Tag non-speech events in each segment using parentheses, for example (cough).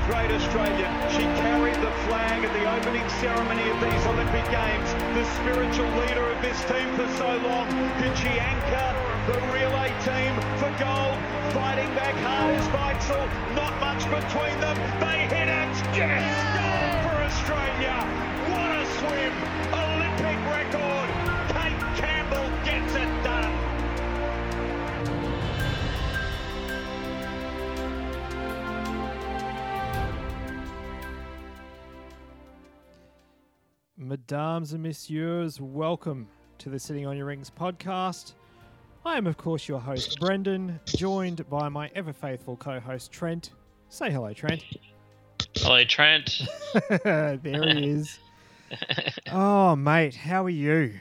the great Australian. She carried the flag at the opening ceremony of these Olympic Games. The spiritual leader of this team for so long. Did she anchor the relay team for gold? Fighting back hard as Weitzeil. Not much between them. They hit it. Yes! Gold for Australia. What a swim. Mesdames and messieurs, welcome to the Sitting on Your Rings podcast. I am, of course, your host, Brendan, joined by my ever faithful co host, Trent. Say hello, Trent. Hello, Trent. (laughs) there he is. (laughs) Oh, mate, how are you?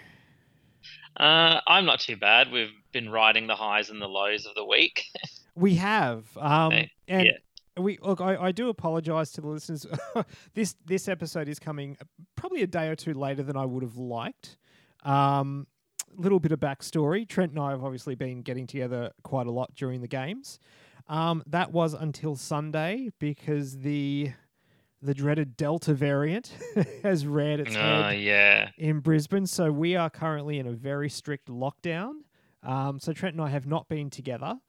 Uh, I'm not too bad. We've been riding the highs and the lows of the week. We have. Um, and yeah. We look. I, I do apologise to the listeners. (laughs) this this episode is coming probably a day or two later than I would have liked. Um, little bit of backstory. Trent and I have obviously been getting together quite a lot during the games. Um, that was until Sunday because the the dreaded Delta variant (laughs) has reared its Oh, head yeah. in Brisbane. So we are currently in a very strict lockdown. Um, so Trent and I have not been together,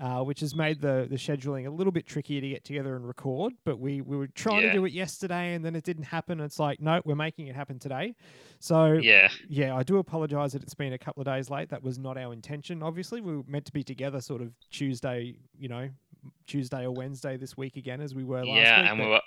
uh, which has made the the scheduling a little bit trickier to get together and record. But we we were trying to do it yesterday, and then it didn't happen. It's like no, we're making it happen today. So Yeah. yeah, I do apologise that it's been a couple of days late. That was not our intention. Obviously, we were meant to be together sort of Tuesday, you know, Tuesday or Wednesday this week again, as we were last Yeah. week. And but- we were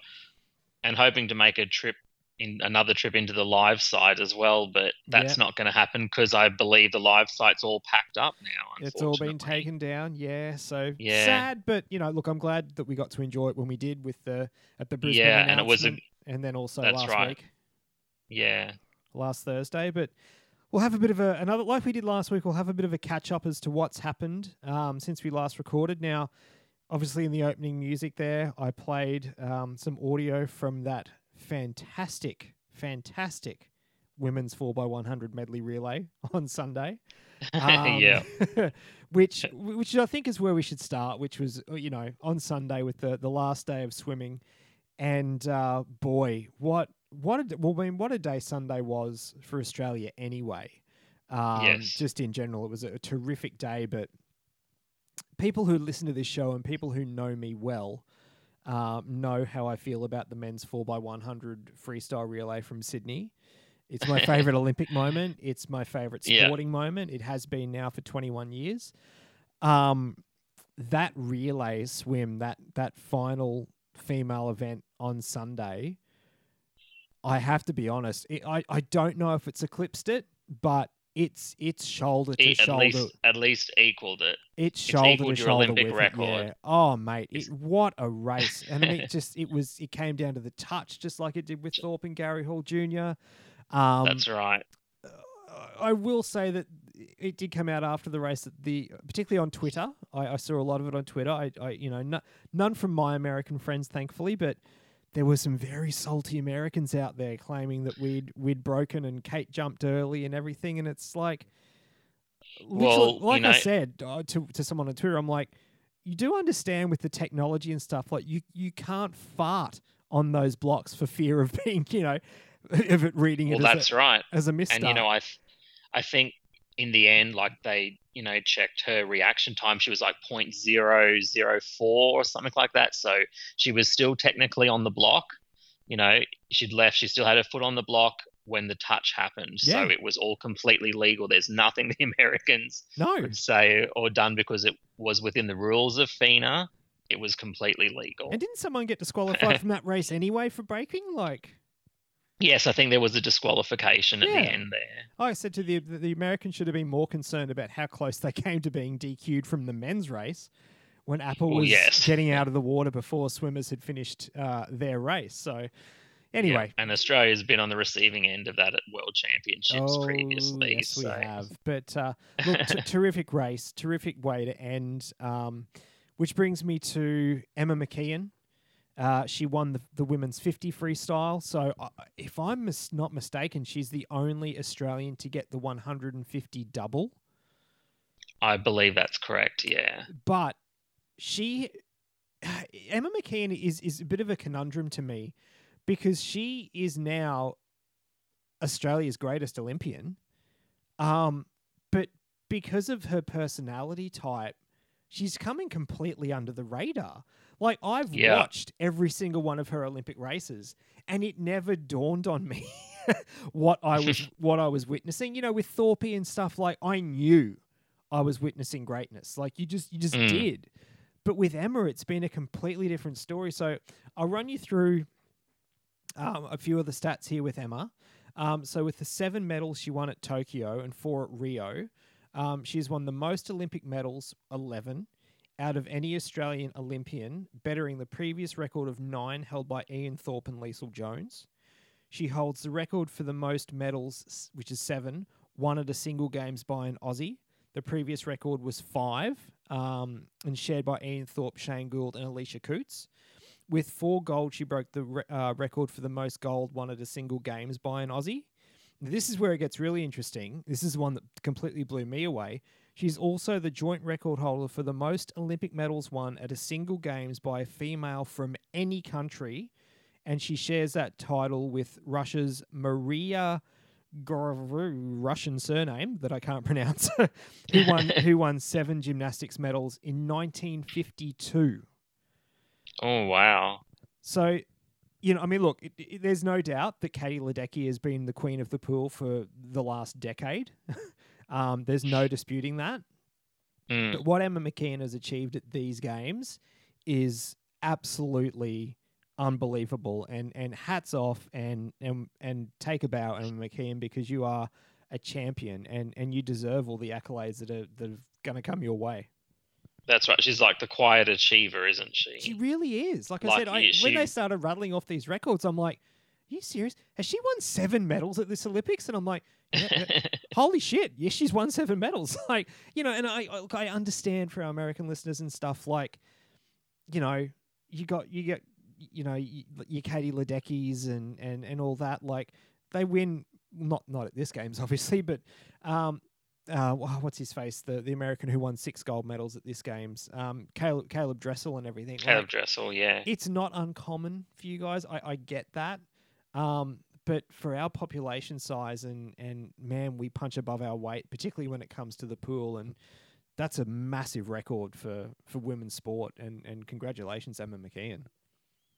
and hoping to make a trip in another trip into the live site as well, but that's not going to happen because I believe the live site's all packed up now. It's all been taken down, yeah. So Yeah. sad, but you know, look, I'm glad that we got to enjoy it when we did with the at the Brisbane Yeah, and it was a- and then also That's last right. week, Yeah. last Thursday. But we'll have a bit of a another like we did last week. We'll have a bit of a catch up as to what's happened um, since we last recorded. Now, obviously, in the opening music there, I played um, some audio from that fantastic, fantastic women's 4x100 medley relay (laughs) on Sunday. (laughs) Um, yeah. (laughs) which which I think is where we should start, which was uh, you know on Sunday with the the last day of swimming, and uh, boy, what what a well, I mean, what a day Sunday was for Australia anyway. Um, Yes. Just in general, it was a terrific day. But people who listen to this show and people who know me well. Um, know how I feel about the men's 4x100 freestyle relay from Sydney. It's my (laughs) favorite Olympic moment. It's my favorite Yeah. sporting moment. It has been now for 21 years. Um, that relay swim, that that final female event on Sunday, I have to be honest. It, I I don't know if it's eclipsed it, but it's it's shoulder to E- at shoulder. least at least equaled it. It's shoulder to equaled your shoulder Olympic with record. it. Yeah. Oh mate, it, what a race! And it just it was it came down to the touch, just like it did with Thorpe and Gary Hall Jr. Um, That's right. I will say that it did come out after the race that the particularly on Twitter. I, I saw a lot of it on Twitter. I, I you know, no, none from my American friends, thankfully, but there were some very salty Americans out there claiming that we'd we'd broken and Kate jumped early and everything. And it's like, Well, you like I said uh, to to someone on Twitter, I'm like, you do understand with the technology and stuff, like you you can't fart on those blocks for fear of being, (laughs) you know, (laughs) of it reading Well, it as that's a, right. as a misstart. And you know, I, I think in the end, like they, you know, checked her reaction time. She was like 0.004 or something like that. So she was still technically on the block. You know, she'd left. She still had her foot on the block when the touch happened. Yeah. So it was all completely legal. There's nothing (laughs) the Americans no, could say or done because it was within the rules of FINA. It was completely legal. And didn't someone get disqualified (laughs) from that race anyway for breaking? Like, yes, I think there was a disqualification at Yeah. the end there. I said to the the the Americans should have been more concerned about how close they (laughs) came to being DQ'd from the men's race when Apple Well, was yes. getting (laughs) out of the water before swimmers had finished uh, their race. So, anyway. Yeah, and Australia's been on the receiving end of that at World Championships Oh, previously. yes, so we have. But uh, (laughs) look, t- terrific race, terrific way to end. Um, which brings me to Emma McKeon. Uh, she won the, the women's 50 freestyle. So, uh, if I'm mis- not mistaken, she's the only Australian to get the 150 double. I believe that's correct. Yeah. But she (sighs) Emma McKeon is is a bit of a conundrum to me because she is now Australia's greatest Olympian. Um, but because of her personality type, she's coming completely under the radar. Like I've Yeah. watched every single one of her Olympic races, and it never dawned on me (laughs) what I was (laughs) what I was witnessing. You know, with Thorpe and stuff, like I knew I was witnessing greatness. Like you just you just Mm. did. But with Emma, it's been a completely different story. So I'll run you through um, a few of the stats here with Emma. Um, so with the seven medals she won at Tokyo and four at Rio, um, she's won the most Olympic medals, eleven, out of any Australian Olympian, bettering the previous record of nine held by Ian Thorpe and Leisel Jones. She holds the record for the most medals, which is seven, won at a single games by an Aussie. The previous record was five, um, and shared by Ian Thorpe, Shane Gould, and Alicia Coutts. With four gold, she broke the re- uh, record for the most gold won at a single games by an Aussie. This is where it gets really interesting. This is one that completely blew me away. She's also the joint record holder for the most Olympic medals won at a single games by a female from any country, and she shares that title with Russia's Maria Gorovu, Russian surname that I can't (laughs) pronounce, (laughs) who won who won seven gymnastics medals in 1952. Oh wow. So, you know, I mean, look, it, it, there's no doubt that Katie Ledecky has been the queen of the pool for the last decade. (laughs) um, there's no disputing that. Mm. But what Emma McKeon has achieved at these games is absolutely unbelievable. And and hats off and and and take a bow, Emma McKeon, because you are a champion and and you deserve all the accolades that are that are going to come your way. That's right. She's like the quiet achiever, isn't she? She really is. Like I said, I, yeah, when they started rattling off these records, I'm like, "Are you serious? Has she won seven medals at this Olympics?" And I'm like, "Yeah, yeah, (laughs) "Holy shit! Yes, she's won seven medals." (laughs) Like you know, and I I- understand for our American listeners and stuff. Like, you know, you got you get you know your Katie Ledeckis and and and all that. Like they win not not at this games (laughs) obviously, but um. Uh, what's his face? The the American who won six gold medals at this games. Um, Caeleb Caeleb Dressel and everything. like- Caeleb Dressel, yeah. it's not uncommon for you guys. I, I get that. Um, but for our population size and, and man, we punch above our weight, particularly when it comes to the pool. And that's a massive record for, for women's sport. And, and congratulations, Emma McKeon.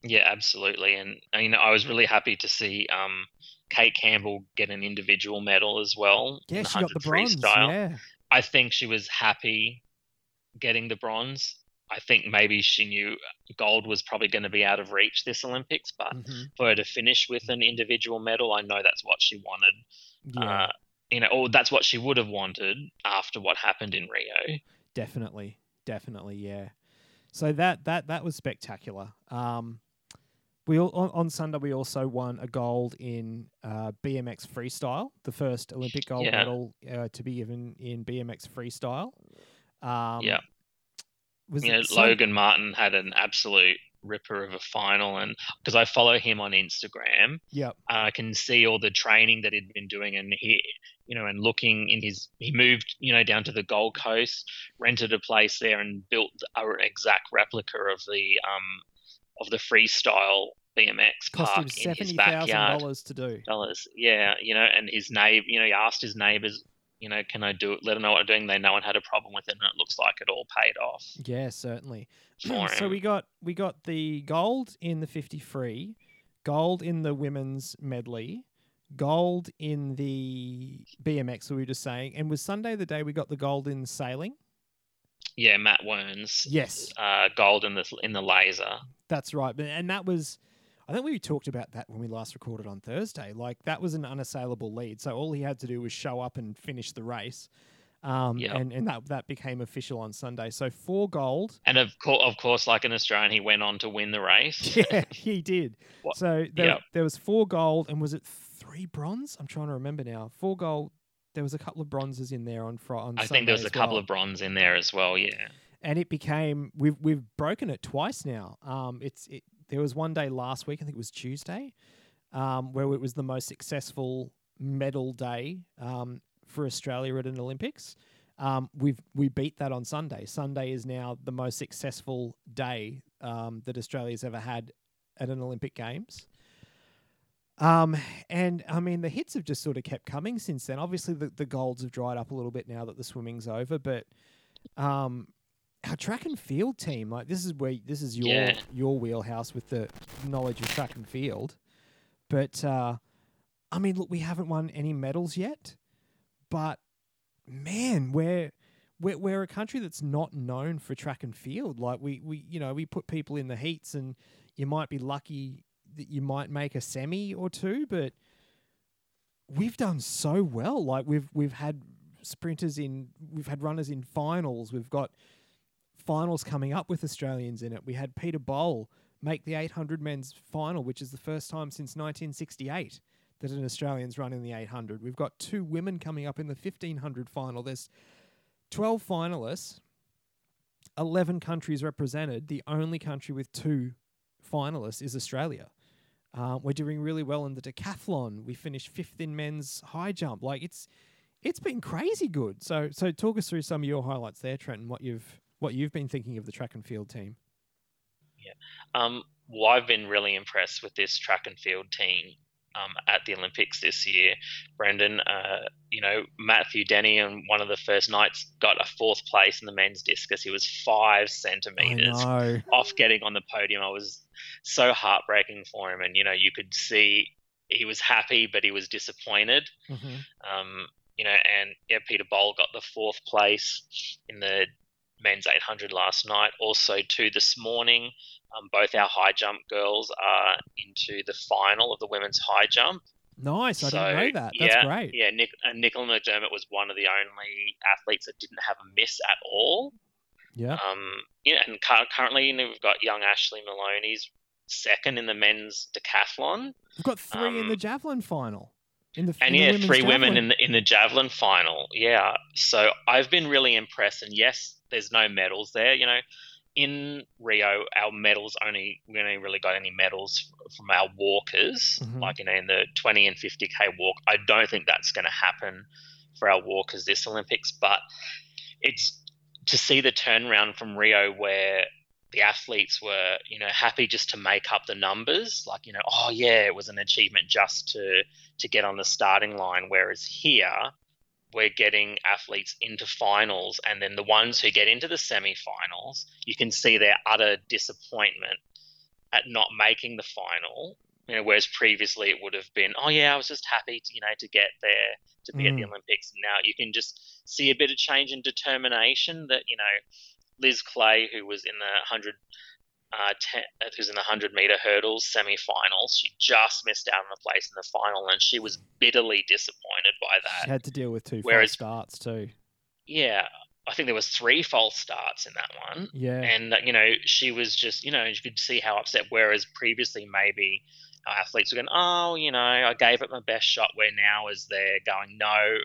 Yeah, absolutely. And you know, I was really happy to see um, Kate Campbell get an individual medal as well. Yeah, she got the bronze. freestyle. Yeah. I think she was happy getting the bronze. I think maybe she knew gold was probably going to be out of reach this Olympics, but Mhm. for her to finish with an individual medal, I know that's what she wanted. Yeah, Uh, you know, or that's what she would have wanted after what happened in Rio. definitely. Definitely. Yeah. So that, that, that was spectacular. Um, we all, on, on Sunday we also won a gold in uh, BMX freestyle, the first Olympic gold Yeah. medal uh, to be given in BMX freestyle. Um, Yeah. Was you know, Logan Martin had an absolute ripper of a final, and because I follow him on Instagram, Yep. I can see all the training that he'd been doing, and he, you know, and looking in his, he moved, you know, down to the Gold Coast, rented a place there, and built an exact replica of the, um, of the freestyle BMX park in his backyard. dollars to do. Dollars, yeah, you know, and his neighbor, you know, he asked his neighbors, you know, can I do it? Let them know what I'm doing. They no one had a problem with it, and it looks like it all paid off Yeah, certainly. (clears throat) so we got we got the gold in the fifty free, gold in the women's medley, gold in the BMX. We were just saying, and was Sunday the day we got the gold in sailing? Yeah, Matt Wearns. Yes, Uh, gold in the in the laser. That's right. And that was, I think we talked about that when we last recorded on Thursday. Like, that was an unassailable lead. So all he had to do was show up and finish the race. Um, Yep. and, and that, that became official on Sunday. So four gold. And of course, of course, like an Australian, he went on to win the race. (laughs) Yeah, he did. (laughs) What- So there, Yep. there was four gold. And was it three bronze? I'm trying to remember now. Four gold. There was a couple of bronzes in there on, Fri- on I Sunday think there was a couple well. of bronze in there as well. Yeah. and it became we've we've broken it twice now. Um, it's it, there was one day last week, I think it was Tuesday, um, where it was the most successful medal day um, for Australia at an Olympics. Um, we've we beat that on Sunday. Sunday is now the most successful day um, that Australia's ever had at an Olympic Games. Um, and I mean, the hits have just sort of kept coming since then. Obviously, the, the golds have dried up a little bit now that the swimming's over, but um, our track and field team, like this is where this is your Yeah. your wheelhouse with the knowledge of track and field. But uh, I mean, look, we haven't won any medals yet, but man, we're we're, we're a country that's not known for track and field. Like we, we, you know, we put people in the heats, and you might be lucky that you might make a semi or two, but we've done so well. Like we've we've had sprinters in, we've had runners in finals. We've got finals coming up with Australians in it. We had Peter Bol make the 800 men's final, which is the first time since 1968 that an Australian's run in the 800. We've got two women coming up in the 1500 final. There's 12 finalists, 11 countries represented. The only country with two finalists is Australia. Um, we're doing really well in the decathlon. We finished fifth in men's high jump. Like it's it's been crazy good. So so talk us through some of your highlights there, Trent, and what you've what you've been thinking of the track and field team. Um, well, I've been really impressed with this track and field team um, at the Olympics this year. Brendan, uh, you know, Matthew Denny on one of the first nights got a fourth place in the men's discus. He was five centimeters off getting on the podium. I was so heartbreaking for him, and you know, you could see he was happy, but he was disappointed. Mhm. Um, you know, and yeah, Peter Bol got the fourth place in the men's 800 last night. Also, two this morning, um, both our high jump girls are into the final of the women's high jump. Nice. I didn't know that. That's yeah, great. Yeah, Nick, and Nicola McDermott was one of the only athletes that didn't have a miss at all. Yeah. Um, yeah, and cu- currently you know, we've got young Ashley Moloney's second in the men's decathlon. We've got three in the um, javelin final. In the and in yeah, women's three women in the in the javelin final. Yeah, so I've been really impressed. And yes, there's no medals there. You know, in Rio, our medals only we only really got any medals from our walkers, Mhm. like you know in the 20 and 50k walk. I don't think that's going to happen for our walkers this Olympics, but it's to see the turnaround from Rio where the athletes were, you know, happy just to make up the numbers, like you know, oh yeah, it was an achievement just to to get on the starting line. Whereas here, we're getting athletes into finals, and then the ones who get into the semi-finals, you can see their utter disappointment at not making the final. You know, whereas previously it would have been, oh yeah, I was just happy, to, you know, to get there, to be at the Mm. Olympics. Now you can just see a bit of change in determination. That you know, Liz Clay, who was in the hundred, uh, ten, uh, who's in the hundred meter hurdles semi-finals, she just missed out on a place in the final, and she was bitterly disappointed by that. She had to deal with two false starts too. Yeah, I think there was three false starts in that one, Yeah. and uh, you know she was just you know you could see how upset. Whereas previously maybe athletes were going, oh, you know, I gave it my best shot. Where now is they're going, no,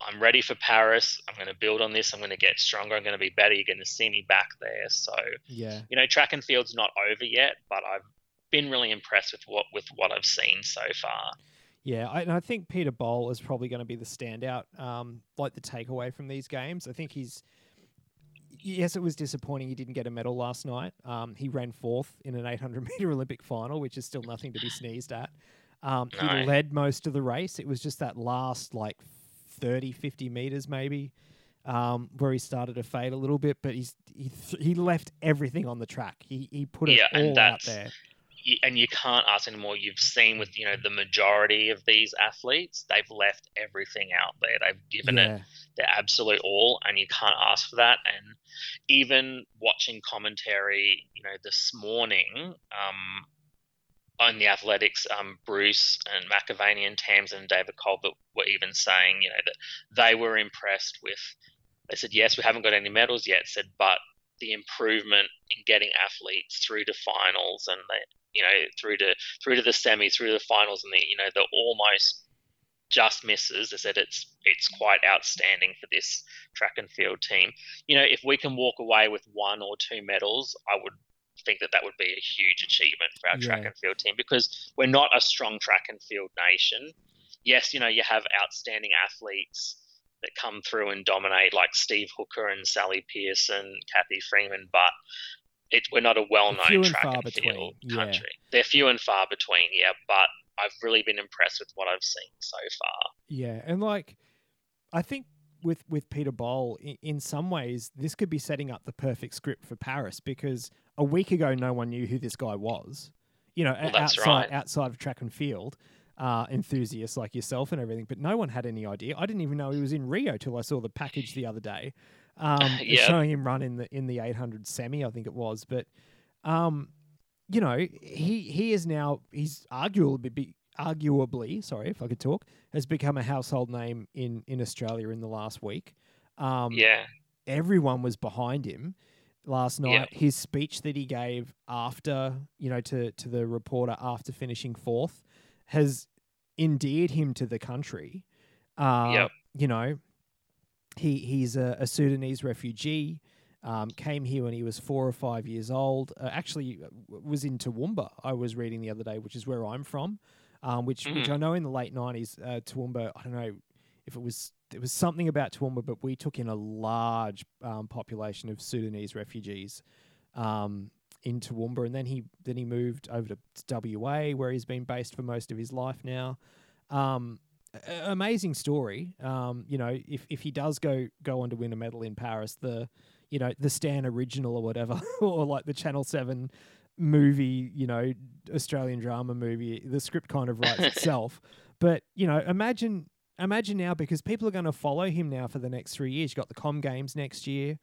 I'm ready for Paris. I'm going to build on this. I'm going to get stronger. I'm going to be better. You're going to see me back there. So yeah. you know, track and field's not over yet, but I've been really impressed with what with what I've seen so far. Yeah, I, and I think Peter Bol is probably going to be the standout, um, like the takeaway from these games. I think he's. Yes, it was disappointing he didn't get a medal last night. Um, he ran fourth in an 800 meter (laughs) Olympic final, which is still nothing to be sneezed at. Um, he led most of the race. It was just that last like 30, 50 meters maybe um, where he started to fade a little bit, but he's he, th- he left everything on the track. He he put it Yeah, and all out there. And you can't ask anymore. You've seen with you know the majority of these athletes, they've left everything out there. They've given it Yeah, their absolute all, and you can't ask for that. And even watching commentary, you know, this morning um, on the athletics, um, Bruce and McAvaney and Tamsin and David Culbert were even saying, you know, that they were impressed with. They said, yes, we haven't got any medals yet. Said, but the improvement in getting athletes through to finals and they, you know, through to through to the semi, through to the finals, and the you know the almost just misses. They said it's it's quite outstanding for this track and field team. You know, if we can walk away with one or two medals, I would think that that would be a huge achievement for our track and field team because we're not a strong track and field nation. Yes, you know, you have outstanding athletes that come through and dominate like Steve Hooker and Sally Pearson, Cathy Freeman, but it, we're not a well-known and track and between, field yeah. country. They're few and far between, yeah. But I've really been impressed with what I've seen so far. Yeah, and like, I think with with Peter Bol, in, in some ways, this could be setting up the perfect script for Paris because a week ago, no one knew who this guy was. You know, Well, outside right. outside of track and field. Uh, enthusiasts like yourself and everything, but no one had any idea. I didn't even know he was in Rio till I saw the package the other day, um, (laughs) Yeah. showing him run in the in the 800 semi, I think it was. But um, you know, he he is now he's arguably arguably sorry if I could talk has become a household name in in Australia in the last week. Um, yeah, everyone was behind him last night. Yeah. His speech that he gave after, you know, to to the reporter after finishing fourth has endeared him to the country. Uh, Yep. You know, he he's a, a Sudanese refugee. Um, came here when he was four or five years old. Uh, actually, uh, was in Toowoomba. I was reading the other day, which is where I'm from. Um, which which Mhm. I know in the late '90s, uh, Toowoomba. I don't know if it was there was something about Toowoomba, but we took in a large um, population of Sudanese refugees um, in Toowoomba, and then he then he moved over to WA, where he's been based for most of his life now. Um, a- amazing story. Um, you know, if if he does go go on to win a medal in Paris, the you know the Stan original or whatever, (laughs) or like the Channel Seven movie, you know, Australian drama movie, the script kind of writes (laughs) itself. But you know, imagine imagine now because people are going to follow him now for the next three years. You got the Com Games next year.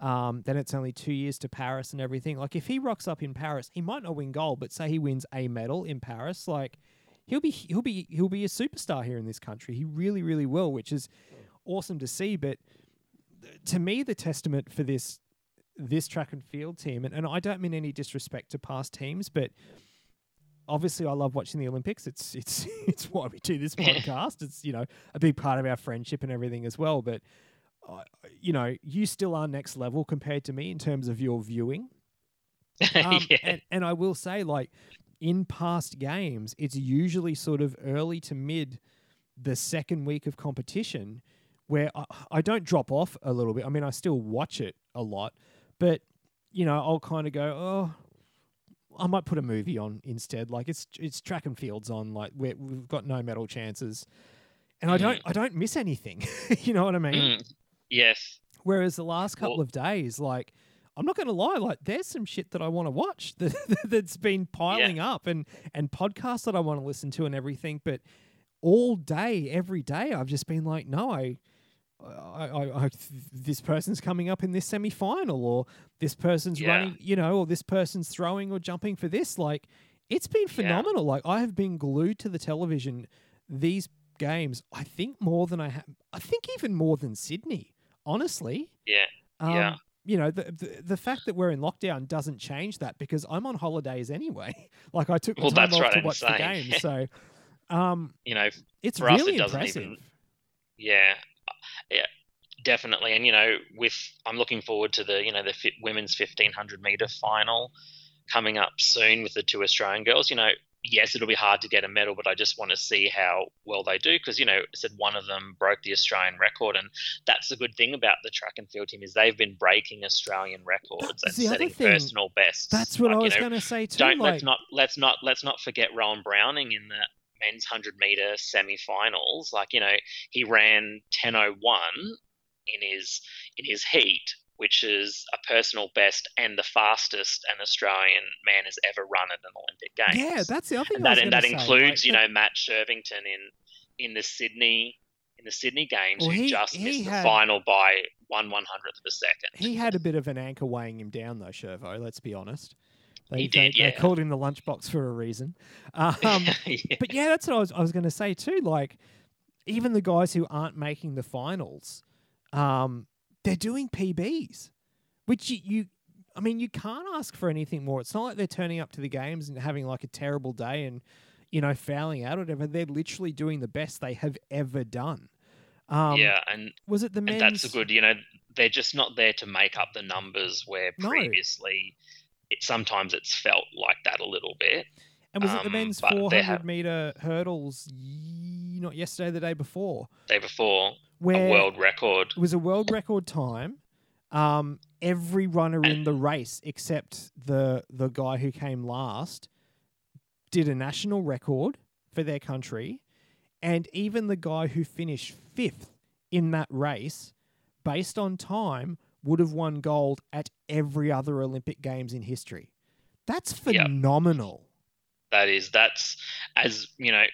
Um, then it's only two years to Paris and everything. Like if he rocks up in Paris, he might not win gold, but say he wins a medal in Paris, like he'll be he'll be he'll be a superstar here in this country. He really really will, which is awesome to see. But th- to me, the testament for this this track and field team, and, and I don't mean any disrespect to past teams, but obviously I love watching the Olympics. It's it's (laughs) it's why we do this (laughs) podcast. It's you know a big part of our friendship and everything as well. But uh, you know, you still are next level compared to me in terms of your viewing. (laughs) Um, yeah, and, and I will say, like in past games, it's usually sort of early to mid the second week of competition where I, I don't drop off a little bit. I mean, I still watch it a lot, but you know, I'll kind of go, oh, I might put a movie on instead. Like it's it's track and fields on. Like we we've got no medal chances, and I don't I don't miss anything. (laughs) you know what I mean? Mm, yes, Whereas the last couple Well- of days, like I'm not going to lie, like there's some shit that I want to watch (laughs) that, that's been piling up, and and podcasts that I want to listen to and everything. But all day, every day, I've just been like, no, I. I, I, I, this person's coming up in this semi final, or this person's Yeah. running, you know, or this person's throwing or jumping for this. Like, it's been phenomenal. Like, I have been glued to the television these games. I think more than I have. I think even more than Sydney. Honestly, yeah, um, Yeah. You know, the, the the fact that we're in lockdown doesn't change that because I'm on holidays anyway. (laughs) like I took the Well, time off right, to watch the saying. game, (laughs) so um, you know, it's For us, it really doesn't impressive. even- yeah, yeah, definitely. And you know, with I'm looking forward to the you know the fi- women's 1500 meter final coming up soon with the two Australian girls. You know, yes, it'll be hard to get a medal, but I just want to see how well they do because you know, I said one of them broke the Australian record, and that's the good thing about the track and field team is they've been breaking Australian records That's and setting personal bests. That's what Like, I you was know, going to say too. don't like, let's not let's not let's not forget Rohan Browning in the men's hundred meter semi-finals. Like you know, he ran ten oh one in his in his heat, which is a personal best and the fastest an Australian man has ever run at an Olympic Games. yeah, that's the other thing. and that and that includes like, you know Matt Shirvington in in the Sydney in the Sydney Games Well, who he- just he missed had- the final by one one hundredth of a second. he had a bit of an anchor weighing him down, though, Shervo. Let's be honest. They, He did, they yeah. called him the lunchbox for a reason. (laughs) Um, yeah. but yeah, that's what I was, I was going to say too. Like, even the guys who aren't making the finals, um, they're doing PBs, which you, you, I mean, you can't ask for anything more. It's not like they're turning up to the games and having like a terrible day and, you know, fouling out or whatever. They're literally doing the best they have ever done. Um, yeah, and Was it the men's? And that's a good, you know, they're just not there to make up the numbers where No. It sometimes it's felt like that a little bit. And was it the um, men's but they 400 have- meter hurdles? Ye- not yesterday, the day before, Day before where a world record. it was a world record time. Um, every runner in the race except the the guy who came last did a national record for their country, and even the guy who finished fifth in that race, based on time, would have won gold at every other Olympic Games in history. That's Yep. phenomenal. That is, that's as you know.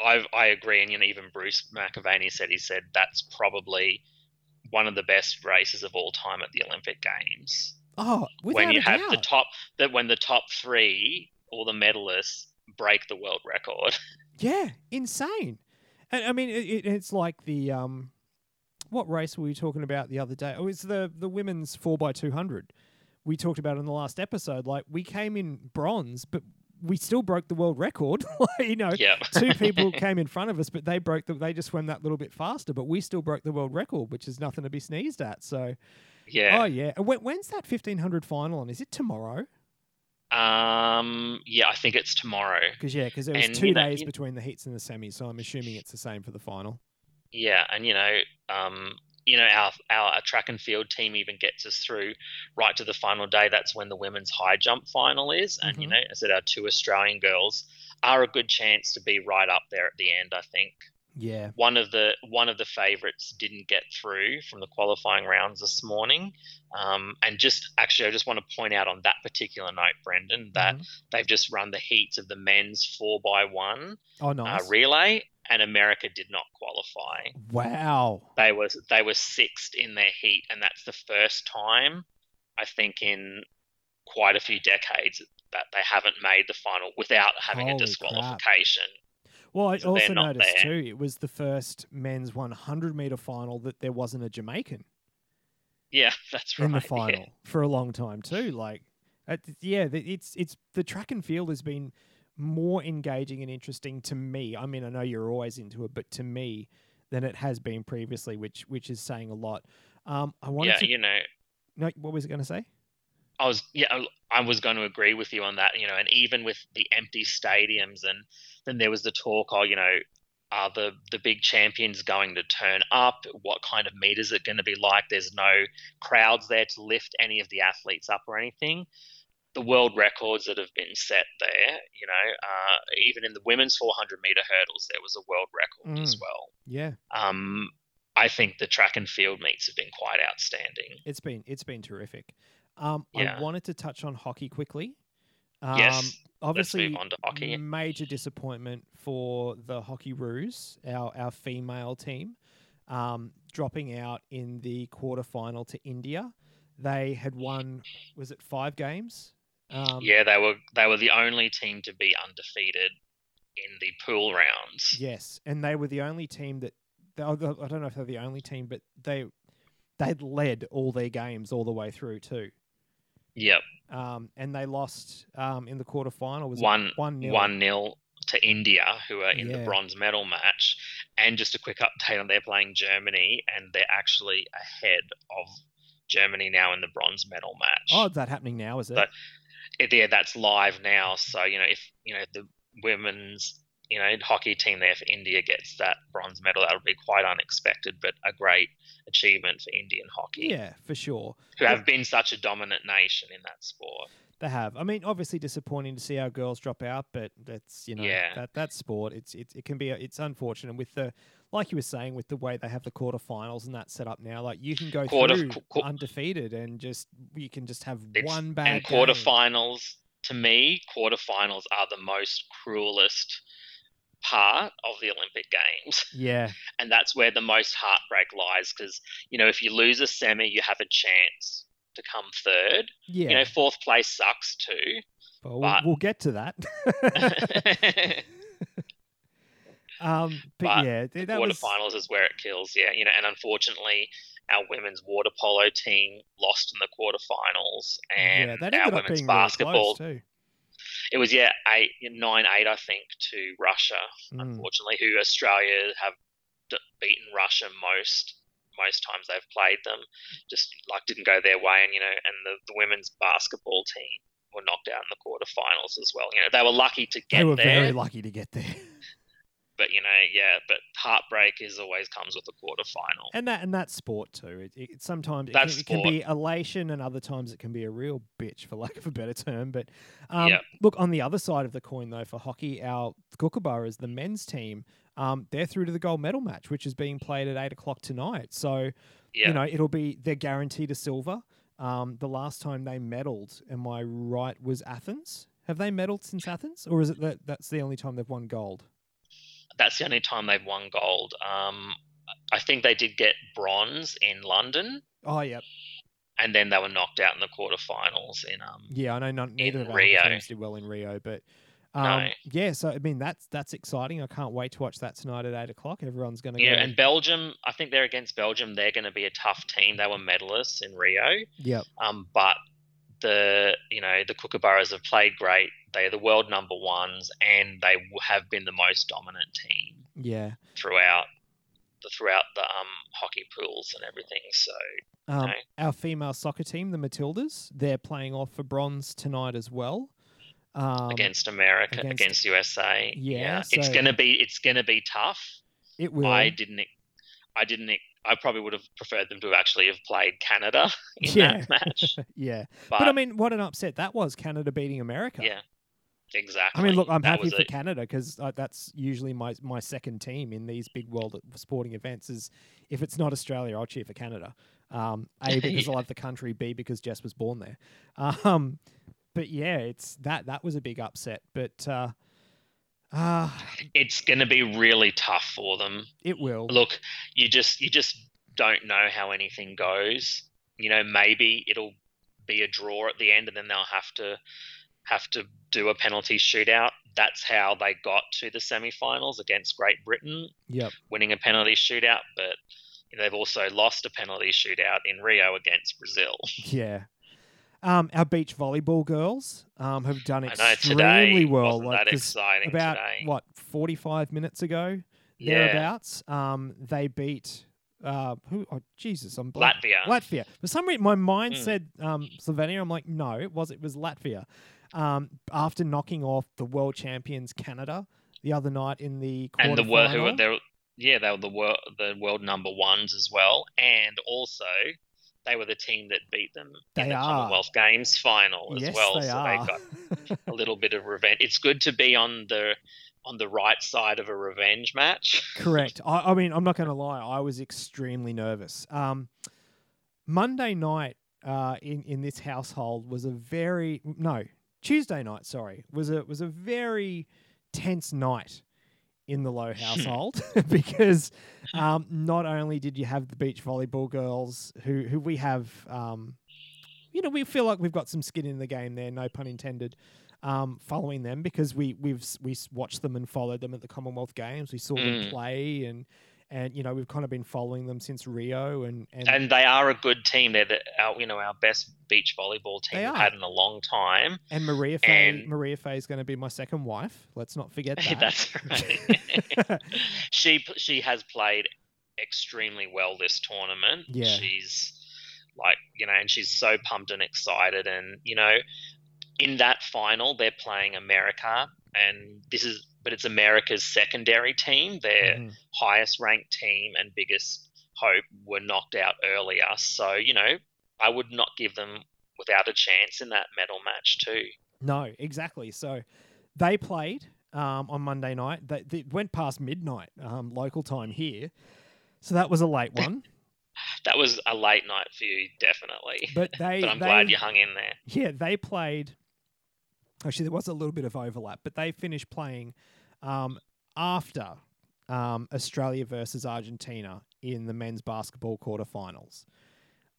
I I agree, and you know, even Bruce McAvaney said he said that's probably one of the best races of all time at the Olympic Games. Oh, when you have doubt. the top that when the top three, or the medalists break the world record. (laughs) Yeah, insane. And I mean, it, it's like the um, what race were we talking about the other day? Oh, it's the the women's four x two hundred. We talked about in the last episode. Like we came in bronze, but we still broke the world record. (laughs) like, you know, (laughs) two people came in front of us, but they broke the. They just swam that little bit faster, but we still broke the world record, which is nothing to be sneezed at. So, yeah. oh yeah. When, when's that fifteen hundred final on? Is it tomorrow? Um, yeah, I think it's tomorrow. Because yeah, because there was And, two days you- between the heats and the semis, so I'm assuming it's the same for the final. Yeah, and you know, um, you know, our our track and field team even gets us through right to the final day. That's when the women's high jump final is, and you Mhm. know, I said our two Australian girls are a good chance to be right up there at the end. I think Yeah. one of the one of the favourites didn't get through from the qualifying rounds this morning, um, and just actually, I just want to point out on that particular note, Brendan, that Mhm. they've just run the heats of the men's four by one Oh, uh, nice. relay, and America did not qualify wow. they were they were sixth in their heat, and that's the first time I think in quite a few decades that they haven't made the final without having Holy a crap. disqualification. Well, I So also not noticed there. too, it was the first men's 100 meter final that there wasn't a Jamaican Yeah, (laughs) that's right. in the yeah. final for a long time too. Like, uh, yeah, the- it's it's the track and field has been more engaging and interesting to me. I mean, I know you're always into it, but to me, than it has been previously, which which is saying a lot. Um, I wanted Yeah, to. you know, No, what was it going to say? I was yeah, I- was going to agree with you on that. You know, and even with the empty stadiums, and then there was the talk, oh, you know, are the the big champions going to turn up? What kind of meet is it going to be like? There's no crowds there to lift any of the athletes up or anything. The world records that have been set there, you know, uh, even in the women's 400 meter hurdles, there was a world record as Mm. well. Yeah, Um, I think the track and field meets have been quite outstanding. it's been it's been terrific. Um, Yeah. I wanted to touch on hockey quickly. Um, yes, obviously move on to hockey. major disappointment for the Hockey Roos, our our female team, um, dropping out in the quarterfinal to India. They had won, was it five games? Um, yeah, they were they were the only team to be undefeated in the pool rounds. Yes, and they were the only team that I don't know if they're the only team, but they they'd led all their games all the way through too. Yep, Um, and they lost um, in the quarterfinal. Was one one nil? one nil to India, who are in Yeah. the bronze medal match. And just a quick update on they're playing Germany, and they're actually ahead of Germany now in the bronze medal match. Oh, is that happening now? Is it? So- It- yeah, that's live now. So you know, if you know the women's you know hockey team there for India gets that bronze medal, that'll be quite unexpected, but a great achievement for Indian hockey, yeah, for sure. who have been such a dominant nation in that sport. They have. I mean, obviously disappointing to see our girls drop out, but that's you know Yeah. that that's sport. It's it's it can be a, it's unfortunate with the like you were saying with the way they have the quarterfinals and that set up now. Like you can go Quarter- through qu- undefeated and just you can just have one bad and game. quarterfinals to me quarterfinals are the most cruelest part of the olympic games Yeah, (laughs) and that's where the most heartbreak lies because you know if you lose a semi you have a chance to come third yeah. you know fourth place sucks too Well, we'll, but- we'll get to that. (laughs) (laughs) um, but, But yeah, th- that was quarterfinals is where it kills yeah you know and unfortunately our women's water polo team lost in the quarterfinals and yeah, that our women's basketball really it was yeah eight nine eight I think to Russia Mm. unfortunately, who Australia have beaten Russia most most times they've played them. Just like didn't go their way, and you know, and the, the women's basketball team were knocked out in the quarterfinals as well. You know, they were lucky to get there. They were there. very lucky to get there. (laughs) but you know, yeah, but heartbreak is always comes with a quarterfinal. And that and that's sport too. It, it sometimes it can, it can be elation, and other times it can be a real bitch, for (laughs) lack of a better term. But um, Yeah. look on the other side of the coin, though, for hockey, our Kookaburras, the men's team, um, they're through to the gold medal match, which is being played at eight o'clock tonight. So Yeah, you know it'll be they're guaranteed a silver. Um, the last time they medaled, am I right, was Athens. Have they medaled since Athens, or is it that that's the only time they've won gold? That's the only time they've won gold. Um, I think they did get bronze in London, Oh, yeah, and then they were knocked out in the quarterfinals in um. Yeah, I know not, neither of our Rio. teams did well in Rio, but um, No. yeah. So I mean, that's that's exciting. I can't wait to watch that tonight at eight o'clock. Everyone's going to Yeah, go. and Belgium, I think they're against Belgium. They're going to be a tough team. They were medalists in Rio. Yep. Um, but the you know the Kookaburras have played great. They are the world number ones, and they have been the most dominant team Yeah. throughout the throughout the um, hockey pools and everything. So Um. Our female soccer team, the Matildas, they're playing off for bronze tonight as well. Um, against America, against- against, USA, Yeah, it's so- gonna be it's gonna be tough. it will. I didn't, I didn't, I probably would have preferred them to have actually have played Canada (laughs) in Yeah. that match. (laughs) yeah, But, but, I mean, what an upset that was! Canada beating America. yeah, exactly. I mean, look, I'm That happy for a- Canada because uh, that's usually my my second team in these big world sporting events. Is if it's not Australia, I'll cheer for Canada. Um, a (laughs) because I love the country. B because Jess was born there. Um, but yeah, it's that that was a big upset. But uh, uh, It's gonna be really tough for them. it will. look you just you just don't know how anything goes you know maybe it'll be a draw at the end and then they'll have to have to do a penalty shootout that's how they got to the semi-finals against great britain Yep. winning a penalty shootout but they've also lost a penalty shootout in rio against brazil (laughs) Yeah. Um, our beach volleyball girls um, have done i know extremely well. like, that 'cause exciting about today what forty five minutes ago, yeah thereabouts. Um, they beat uh, who? Oh, Jesus, I'm blank. latvia Latvia. For some reason, my mind Mm. said um, Slovenia. I'm like, no, it was it was Latvia. Um, after knocking off the world champions Canada the other night in the and the world who were yeah they were the world the world number ones as well and also they were the team that beat them They in the are. Commonwealth Games final as yes, well they so are. they got (laughs) a little bit of revenge it's good to be on the on the right side of a revenge match Correct. (laughs) I, I mean, I'm not going to lie. I was extremely nervous. Um, Monday night uh, in in this household was a very no Tuesday night. Sorry, was a was a very tense night in the low household (laughs) because um, not only did you have the beach volleyball girls who who we have. Um, you know, we feel like we've got some skin in the game there, no pun intended. Um, following them because we we've we watched them and followed them at the Commonwealth Games. We saw them Mm. play and and you know we've kind of been following them since Rio and and, and they are a good team they're the, our you know our best beach volleyball team we've had in a long time and Mariafe and- Mariafe is going to be my second wife. Let's not forget (laughs) that. that's right (laughs) she she has played extremely well this tournament. Yeah. She's like, you know, and she's so pumped and excited and, you know, in that final they're playing America and this is but it's America's secondary team. Their Mhm. highest ranked team and biggest hope were knocked out earlier. So, you know, I would not give them without a chance in that medal match too. No, exactly. So they played um, on Monday night. They, they went past midnight um, local time here, so that was a late (laughs) one. That was a late night for you, definitely. But (laughs) they, But I'm they glad you hung in there. Yeah, they played. Actually, there was a little bit of overlap, but they finished playing um, after um, Australia versus Argentina in the men's basketball quarterfinals.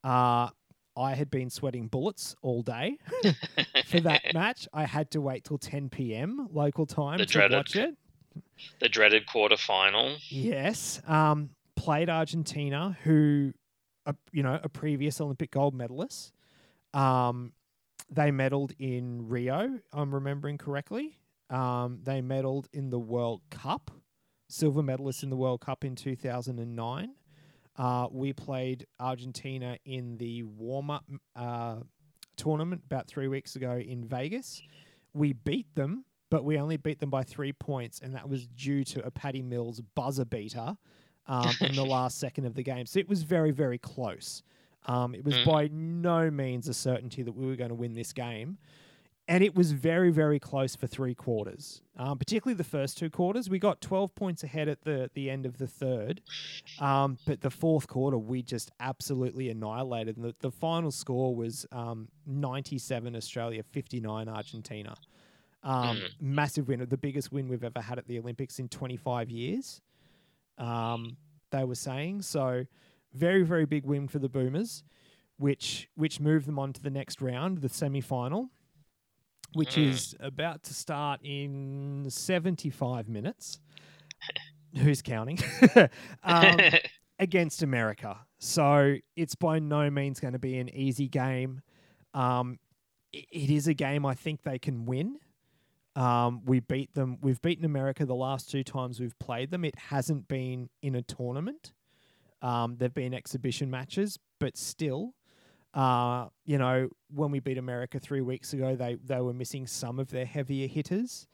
Uh, I had been sweating bullets all day (laughs) for that match. I had to wait till 10 p.m. local time The to dreaded- watch it. the dreaded quarterfinal. Yes, um, played Argentina, who, uh, you know, a previous Olympic gold medalist. Um, they medaled in Rio, I'm remembering correctly. Um, they medaled in the World Cup, silver medalists in the World Cup in 2009. Uh, we played Argentina in the warm up uh, tournament about three weeks ago in Vegas. We beat them, but we only beat them by three points, and that was due to a Patty Mills buzzer beater um, in the (laughs) last second of the game. So it was very, very close. Um, it was Mm. by no means a certainty that we were going to win this game. And it was very, very close for three quarters, um, particularly the first two quarters. We got 12 points ahead at the, the end of the third. Um, but the fourth quarter, we just absolutely annihilated. And the, the final score was um, 97 Australia, 59 Argentina. Um, Mm. Massive win, the biggest win we've ever had at the Olympics in 25 years. Um, they were saying so. Very, very big win for the Boomers, which which moved them on to the next round, the semi final, which Mm. is about to start in 75 minutes. (laughs) Who's counting? (laughs) um, (laughs) against America. So it's by no means going to be an easy game. Um, i- it is a game I think they can win. Um, we beat them. We've beaten America the last two times we've played them. It hasn't been in a tournament. Um, they've been exhibition matches, but still, uh, you know, when we beat America three weeks ago, they they were missing some of their heavier hitters.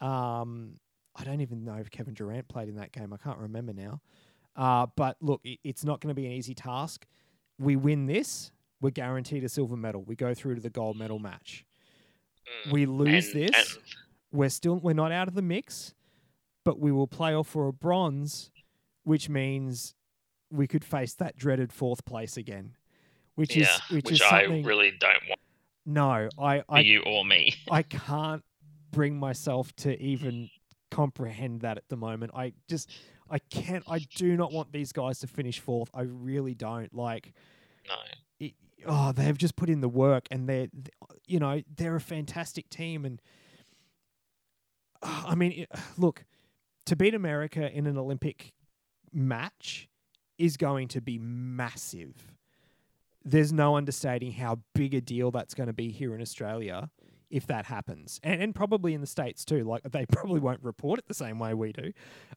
Um, I don't even know if Kevin Durant played in that game. I can't remember now. Uh, but look, it, it's not going to be an easy task. We win this, we're guaranteed a silver medal. We go through to the gold medal match. Mm. We lose And- this, and- we're still we're not out of the mix, but we will play off for a bronze, which means we could face that dreaded fourth place again. Which yeah, is which, which is I really don't want no, I I you or me. (laughs) I can't bring myself to even comprehend that at the moment. I just I can't I do not want these guys to finish fourth. I really don't. Like No. it, oh, they've just put in the work and they're th- you know, they're a fantastic team and I mean, it- (sighs) look, to beat America in an Olympic match is going to be massive. There's no understating how big a deal that's going to be here in Australia if that happens, and, and probably in the states too. Like they (laughs) probably won't report it the same way we do,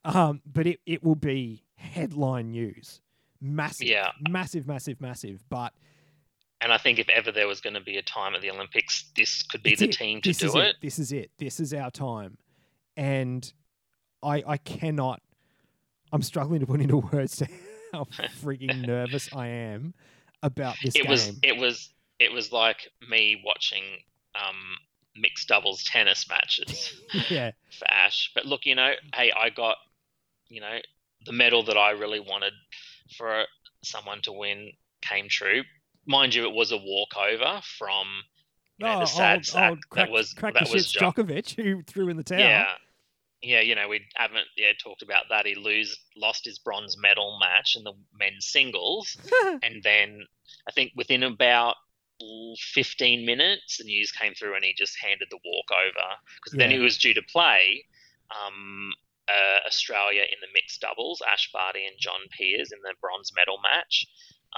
um, but it, it will be headline news, massive, Yeah. massive, massive, massive. But And I think if ever there was going to be a time at the Olympics, this could be the it. team to this do is it. This is it. This is our time, and I I cannot. I'm struggling to put into (laughs) words how (laughs) freaking nervous I am about this It game. was it was it was like me watching um, mixed doubles tennis matches (laughs) (laughs) yeah, for Ash. But look, you know, hey, I got you know the medal that I really wanted for someone to win came true. Mind you, it was a walkover from you know, oh, the sad old, sack old crack, that was crack that was Jo- Djokovic who threw in the towel. Yeah. Yeah, you know, we haven't yeah talked about that. He lose lost his bronze medal match in the men's singles, (laughs) and then I think within about 15 minutes, the news came through and he just handed the walk over. Because then he was due to play um, uh, Australia in the mixed doubles, Ash Barty and John Peers in the bronze medal match,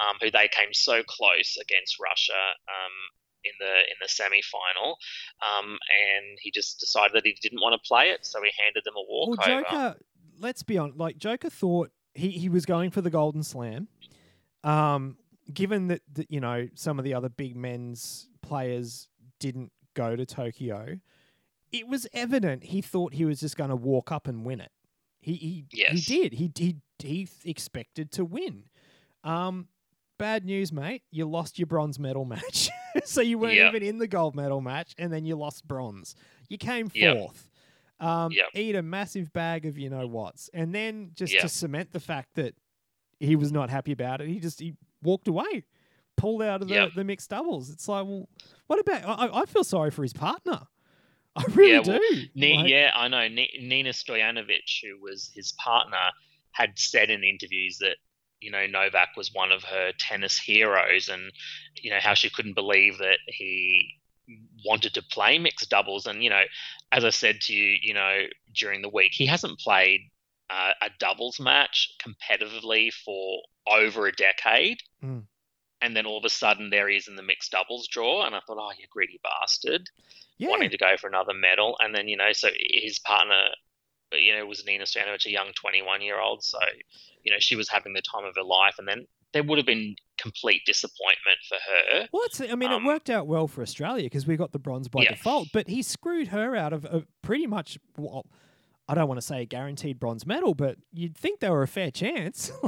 um, who they came so close against Russia um, in the in the semi final, um, and he just decided that he didn't want to play it, so he handed them a walk. Well. Joker, let's be honest. Like Joker thought he, he was going for the Golden Slam. Um, given that, that you know some of the other big men's players didn't go to Tokyo, it was evident he thought he was just going to walk up and win it. He he Yes. he did. He he he expected to win. Um, bad news, mate. You lost your bronze medal match, (laughs) so you weren't Yep. even in the gold medal match, and then you lost bronze. You came Yep. fourth. Um, Yep. eat a massive bag of you know what's, and then just to cement the fact that he was not happy about it, he just he walked away, pulled out of the, Yep. the mixed doubles. It's like, well, what about? I, I- feel sorry for his partner. (laughs) I really Yeah, well, do. Ni- Like, yeah, I know. Ni- Nina Stojanovic, who was his partner, had said in interviews that you know Novak was one of her tennis heroes, and you know how she couldn't believe that he wanted to play mixed doubles. And you know, as I said to you, you know, during the week, he hasn't played uh, a doubles match competitively for over a decade. Mm. And then all of a sudden, there he is in the mixed doubles draw, and I thought, oh, you greedy bastard yeah, wanting to go for another medal. And then, you know, so his partner, you know, was Nina Stojanovic, a young 21 year old. So, you know, she was having the time of her life. And then there would have been complete disappointment for her. Well, it's, I mean, Um, it worked out well for Australia because we got the bronze by Yeah. default, but he screwed her out of a pretty much, well, I don't want to say a guaranteed bronze medal, but you'd think they were a fair chance. (laughs)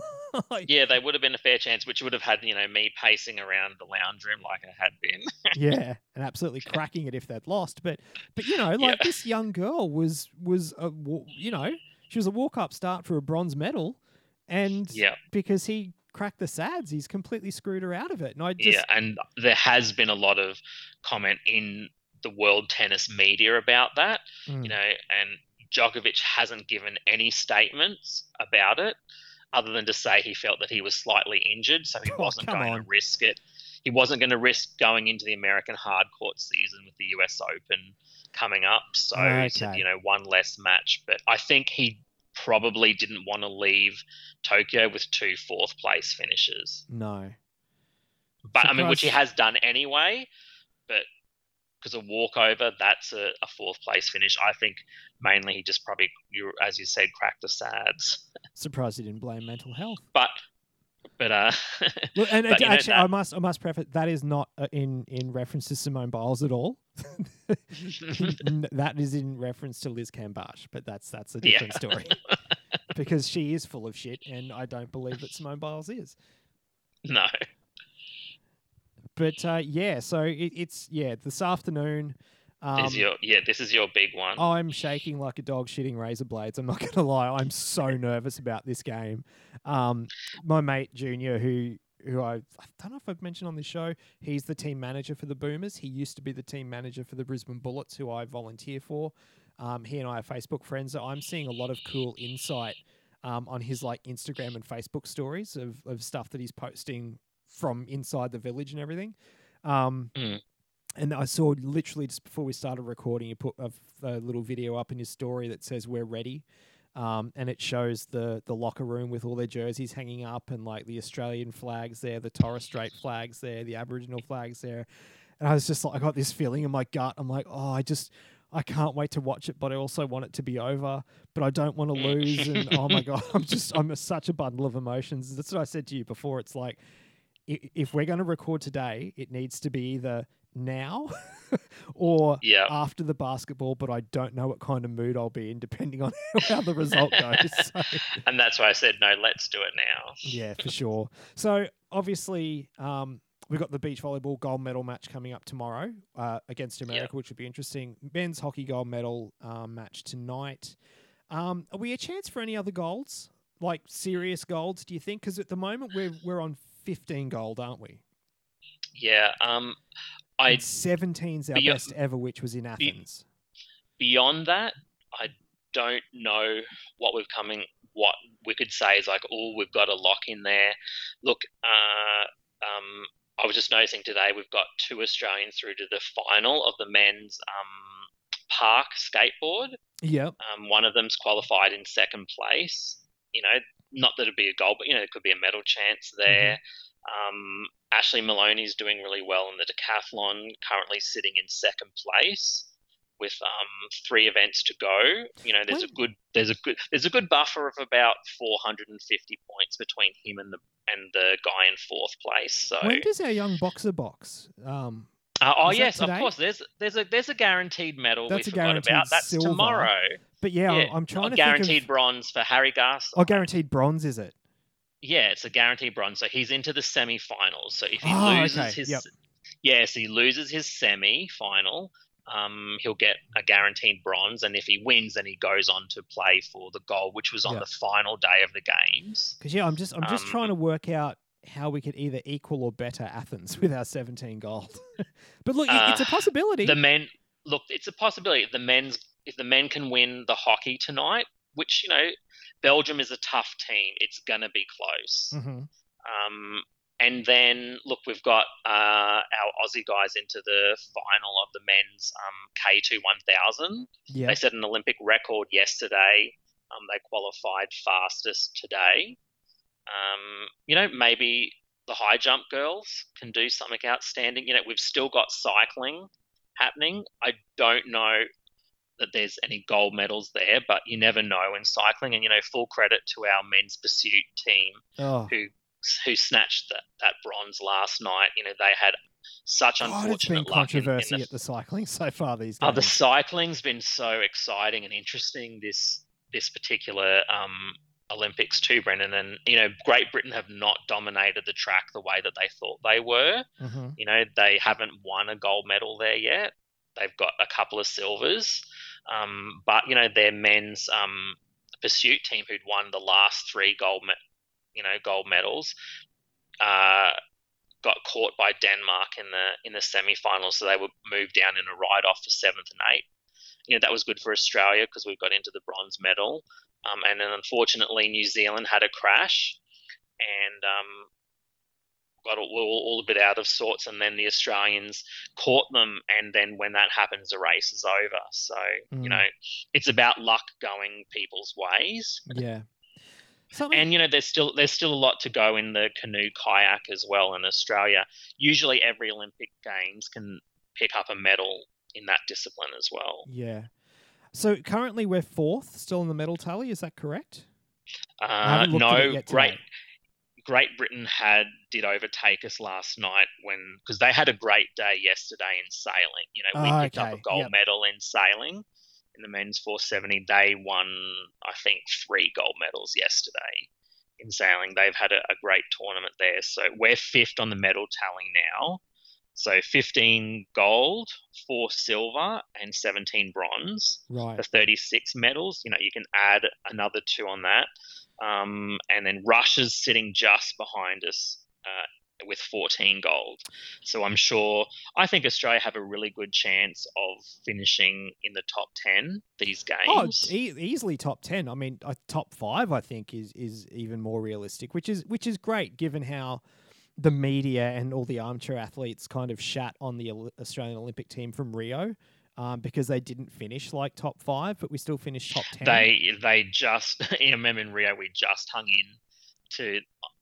Like, Yeah, they would have been a fair chance, which would have had you know me pacing around the lounge room like I had been. (laughs) yeah, and absolutely cracking it if they'd lost. But, but you know, like Yeah. this young girl was was a you know she was a walk up start for a bronze medal, and yeah, because he cracked the sads, he's completely screwed her out of it. And I just yeah, and there has been a lot of comment in the world tennis media about that. Mm. you know, and Djokovic hasn't given any statements about it other than to say he felt that he was slightly injured, so he Oh, wasn't going on. to risk it. He wasn't going to risk going into the American hard court season with the US Open coming up. So, said, Okay. you know, one less match. But I think he probably didn't want to leave Tokyo with two fourth place finishes. no. But I mean, which he has done anyway. But because a walkover, that's a, a fourth place finish. I think mainly he just probably, you as you said, cracked the sads. Surprised he didn't blame mental health. But but uh, (laughs) Look, and But, you know, actually, I must I must preface that is not uh, in in reference to Simone Biles at all. (laughs) (laughs) That is in reference to Liz Cambage, but that's that's a Yeah. different story. because she is full of shit, and I don't believe that Simone Biles is. no, But uh, yeah, so it, it's yeah this afternoon. Um, is your yeah, this is your big one. I'm shaking like a dog shitting razor blades. I'm not going to lie. I'm so (laughs) nervous about this game. Um, my mate Junior, who who I, I don't know if I've mentioned on this show, he's the team manager for the Boomers. He used to be the team manager for the Brisbane Bullets, who I volunteer for. Um, he and I are Facebook friends. So I'm seeing a lot of cool insight um, on his like Instagram and Facebook stories of, of stuff that he's posting from inside the village and everything. Um, Mm. And I saw literally just before we started recording, you put a little video up in your story that says "We're ready," um, and it shows the the locker room with all their jerseys hanging up and like the Australian flags there, the Torres Strait flags there, the Aboriginal flags there. And I was just like, I got this feeling in my gut. I'm like, oh, I just, I can't wait to watch it, but I also want it to be over, but I don't want to lose. And oh my (laughs) god, (laughs) I'm just, I'm a, such a bundle of emotions. That's what I said to you before. It's like, if we're going to record today, it needs to be either now (laughs) or Yeah. after the basketball, but I don't know what kind of mood I'll be in depending on (laughs) how the result goes. (laughs) So, and that's why I said no. Let's do it now. yeah, for sure. So obviously, um, we've got the beach volleyball gold medal match coming up tomorrow uh, against America, which would be interesting. Men's hockey gold medal um, match tonight. Um, are we a chance for any other golds, like serious golds? Do you think? Because at the moment we're we're on fifteen gold, aren't we? Yeah. Um, I And 17's our Beyond- best ever, which was in Athens. beyond that, I don't know what we've coming. What we could say is like, oh, we've got a lock in there. Look, uh, um, I was just noticing today we've got two Australians through to the final of the men's um, park skateboard. Yep. Um, one of them's qualified in second place. You know, not that it'd be a goal, but you know, it could be a medal chance there. Um, Ashley Moloney's doing really well in the decathlon, currently sitting in second place with um, three events to go. You know, there's a good there's a good there's a good buffer of about 450 points between him and the and the guy in fourth place. So When does our young boxer box? Um, uh, oh yes, of course. There's there's a there's a guaranteed medal That's we forgot about. That's silver. tomorrow. but yeah, Yeah, I'm trying to guaranteed think of. bronze for Harry Garside. Oh, guaranteed bronze is it? Yeah, it's a guaranteed bronze. So he's into the semi-finals. So if he Oh, loses okay, his, yep. yes, he loses his semi-final, um, he'll get a guaranteed bronze, and if he wins, then he goes on to play for the gold, which was on Yeah. the final day of the games. Because yeah, I'm just I'm just Um, trying to work out how we could either equal or better Athens (laughs) with our 17 gold. (laughs) but look, it- it's a Uh, possibility. The men, look, it's a possibility. The men's, if the men can win the hockey tonight, which you know, Belgium is a tough team. It's gonna be close. hmm Um, and then look, we've got uh, our Aussie guys into the final of the men's um, K2 1000. Yeah. They set an Olympic record yesterday. Um, they qualified fastest today. Um, you know, maybe the high jump girls can do something outstanding. You know, we've still got cycling happening. I don't know that there's any gold medals there, but you never know in cycling. And you know, full credit to our men's pursuit team Oh, who who snatched the, that bronze last night. You know, they had such God, unfortunate it's been luck in- in the at the cycling so far these days. Oh, the cycling's been so exciting and interesting this this particular um, Olympics too, Brendan. And you know, Great Britain have not dominated the track the way that they thought they were. Mhm. You know, they haven't won a gold medal there yet. They've got a couple of silvers, um, but you know, their men's um, pursuit team, who'd won the last three gold, me- you know, gold medals, uh, got caught by Denmark in the in the semi-finals, so they were moved down in a ride-off for seventh and eighth. You know, that was good for Australia because we got into the bronze medal. Um, and then unfortunately, New Zealand had a crash, and um, got all, all, all a bit out of sorts, and then the Australians caught them, and then when that happens, the race is over. So Mm. you know, it's about luck going people's ways, Yeah. Something, and you know, there's still there's still a lot to go in the canoe kayak as well in Australia. Usually, every Olympic Games can pick up a medal in that discipline as well. yeah. So currently we're fourth, still in the medal tally. Is that correct? Uh, haven't looked at it no, great. Great Britain had did overtake us last night when because they had a great day yesterday in sailing. You know, we Ah, picked up a gold yep. medal in sailing in the men's 470. They won, I think, three gold medals yesterday in sailing. They've had a, a great tournament there. So we're fifth on the medal tally now. So 15 gold, four silver, and 17 bronze Right. for 36 medals. You know, you can add another two on that. Um, and then Russia's sitting just behind us uh, with 14 gold. So I'm sure, I think Australia have a really good chance of finishing in the top 10 these Oh, games. e- easily top ten. I mean, uh, top five. I think is is even more realistic, which is which is great given how the media and all the armchair athletes kind of shat on the Australian Olympic team from Rio um, because they didn't finish like top five, but we still finished top ten. they they just, (laughs) I remember in Rio, we just hung in to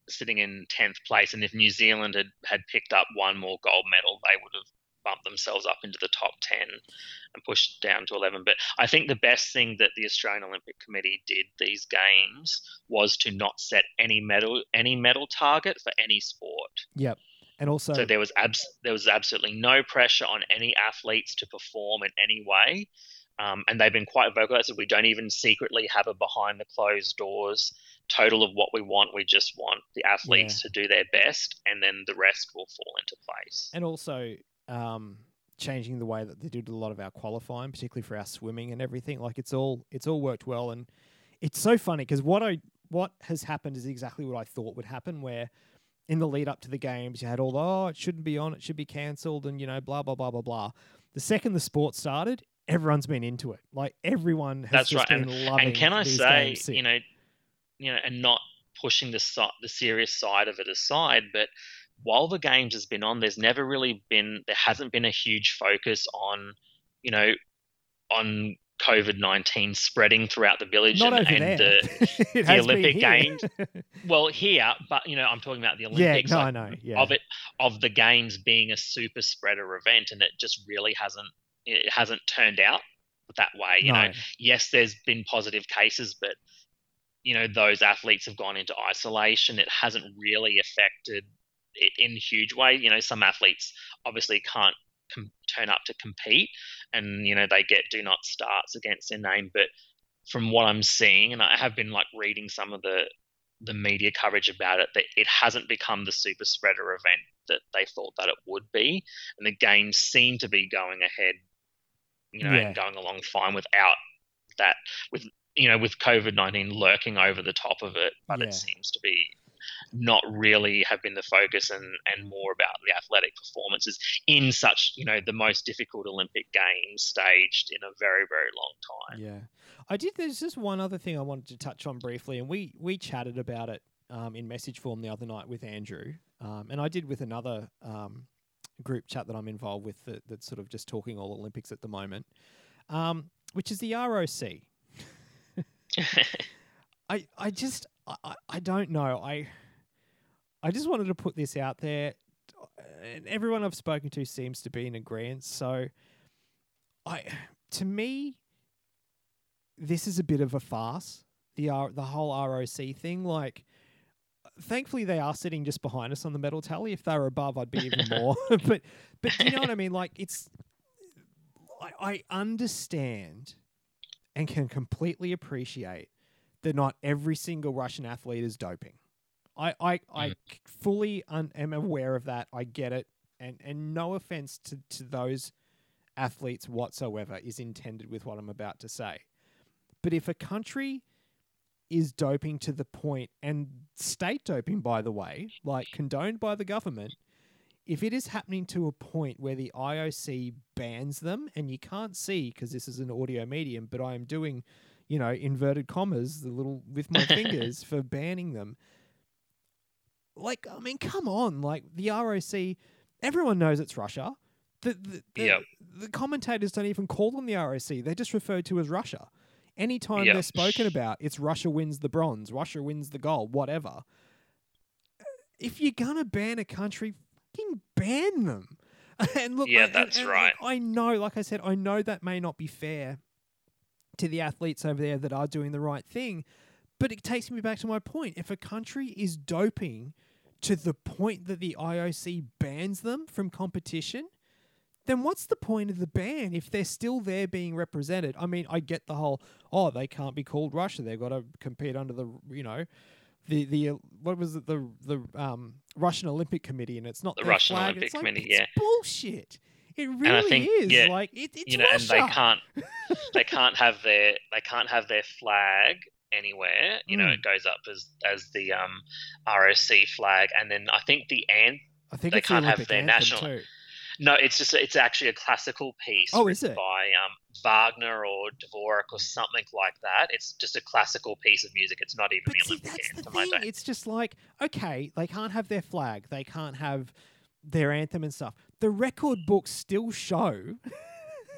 sitting in 10th place. And if New Zealand had, had picked up one more gold medal, they would have bumped themselves up into the top 10 and push down to 11. But I think the best thing that the Australian Olympic Committee did these games was to not set any medal any medal target for any sport. Yep. And also, So there was abs- there was absolutely no pressure on any athletes to perform in any way, um, and they've been quite vocal. They said we don't even secretly have a behind the closed doors total of what we want. We just want the athletes to do their best, and then the rest will fall into place. and also um, changing the way that they did a lot of our qualifying, particularly for our swimming and everything. Like it's all it's all worked well, and it's so funny because what I what has happened is exactly what I thought would happen. Where in the lead up to the games, you had all the oh it shouldn't be on, it should be cancelled, and you know blah blah blah blah blah. The second the sport started, everyone's been into it. Like everyone has That's just right, been loving. And can I say, you know, you know, and not pushing the the serious side of it aside, but while the games has been on, there's never really been there hasn't been a huge focus on, you know, on COVID nineteen spreading throughout the village not and, and the (laughs) the Olympic. Games. (laughs) well here, but you know, I'm talking about the yeah, Olympics. no, like, I know. Yeah, of it of the games being a super spreader event, and it just really hasn't it hasn't turned out that way. You know, yes, there's been positive cases, but you know those athletes have gone into isolation. It hasn't really affected it in a huge way. You know, some athletes obviously can't com- turn up to compete, and you know they get do not starts against their name. But from what I'm seeing, and I have been like reading some of the the media coverage about it, that it hasn't become the super spreader event that they thought that it would be, and the games seem to be going ahead, you know, Yeah. and going along fine without that with you know with COVID nineteen lurking over the top of it, but Yeah. it seems to be not really have been the focus and and more about the athletic performances in such you know the most difficult Olympic games staged in a very very long time. Yeah, I did. There's just one other thing I wanted to touch on briefly, and we we chatted about it um, in message form the other night with Andrew, um, and I did with another um, group chat that I'm involved with that, that's sort of just talking all Olympics at the moment, um, which is the ROC. (laughs) (laughs) I I just I, I- I don't know. I I just wanted to put this out there, and everyone I've spoken to seems to be in agreement. So, I to me, this is a bit of a farce. The R, the whole ROC thing, like, thankfully they are sitting just behind us on the medal tally. If they were above, I'd be even (laughs) more. (laughs) but but do you know what I mean? Like it's I understand and can completely appreciate that not every single Russian athlete is doping. I I, I Mm. c- fully un- am aware of that. I get it, and and no offense to to those athletes whatsoever is intended with what I'm about to say. But if a country is doping to the point, and state doping, by the way, like condoned by the government, if it is happening to a point where the IOC bans them, and you can't see because this is an audio medium, but I am doing, you know, inverted commas, the little with my (laughs) fingers for banning them. Like, I mean, come on! Like the ROC, everyone knows it's Russia. The the, the, Yep. the commentators don't even call them the ROC; they're just referred to as Russia. Anytime Yep. they're spoken about, it's Russia wins the bronze, Russia wins the gold, whatever. If you're gonna ban a country, fucking ban them. (laughs) and look, Yeah, I- and- that's and right. I know, like I said, I know that may not be fair to the athletes over there that are doing the right thing, but it takes me back to my point. If a country is doping to the point that the IOC bans them from competition, then what's the point of the ban if they're still there being represented? I mean, I get the whole, oh, they can't be called Russia. They've got to compete under the, you know, the the uh, what was it the the um Russian Olympic Committee, and it's not The Russian flag. Olympic it's like, Committee, it's yeah. bullshit. It really think, is. yeah, like it, it's you know, Russia. and they can't they (laughs) can't have their they can't have their flag anywhere. You know, Mm. it goes up as as the um ROC flag, and then I think the ant. I think they it's the can't have their national- too. No, it's just it's actually a classical piece. Oh, is it? by um, Wagner or Dvorak or something like that? It's just a classical piece of music. It's not even But the see, Olympic that's the anthem. I thing. It's just like, okay, they can't have their flag, they can't have their anthem and stuff. The record books still show. (laughs)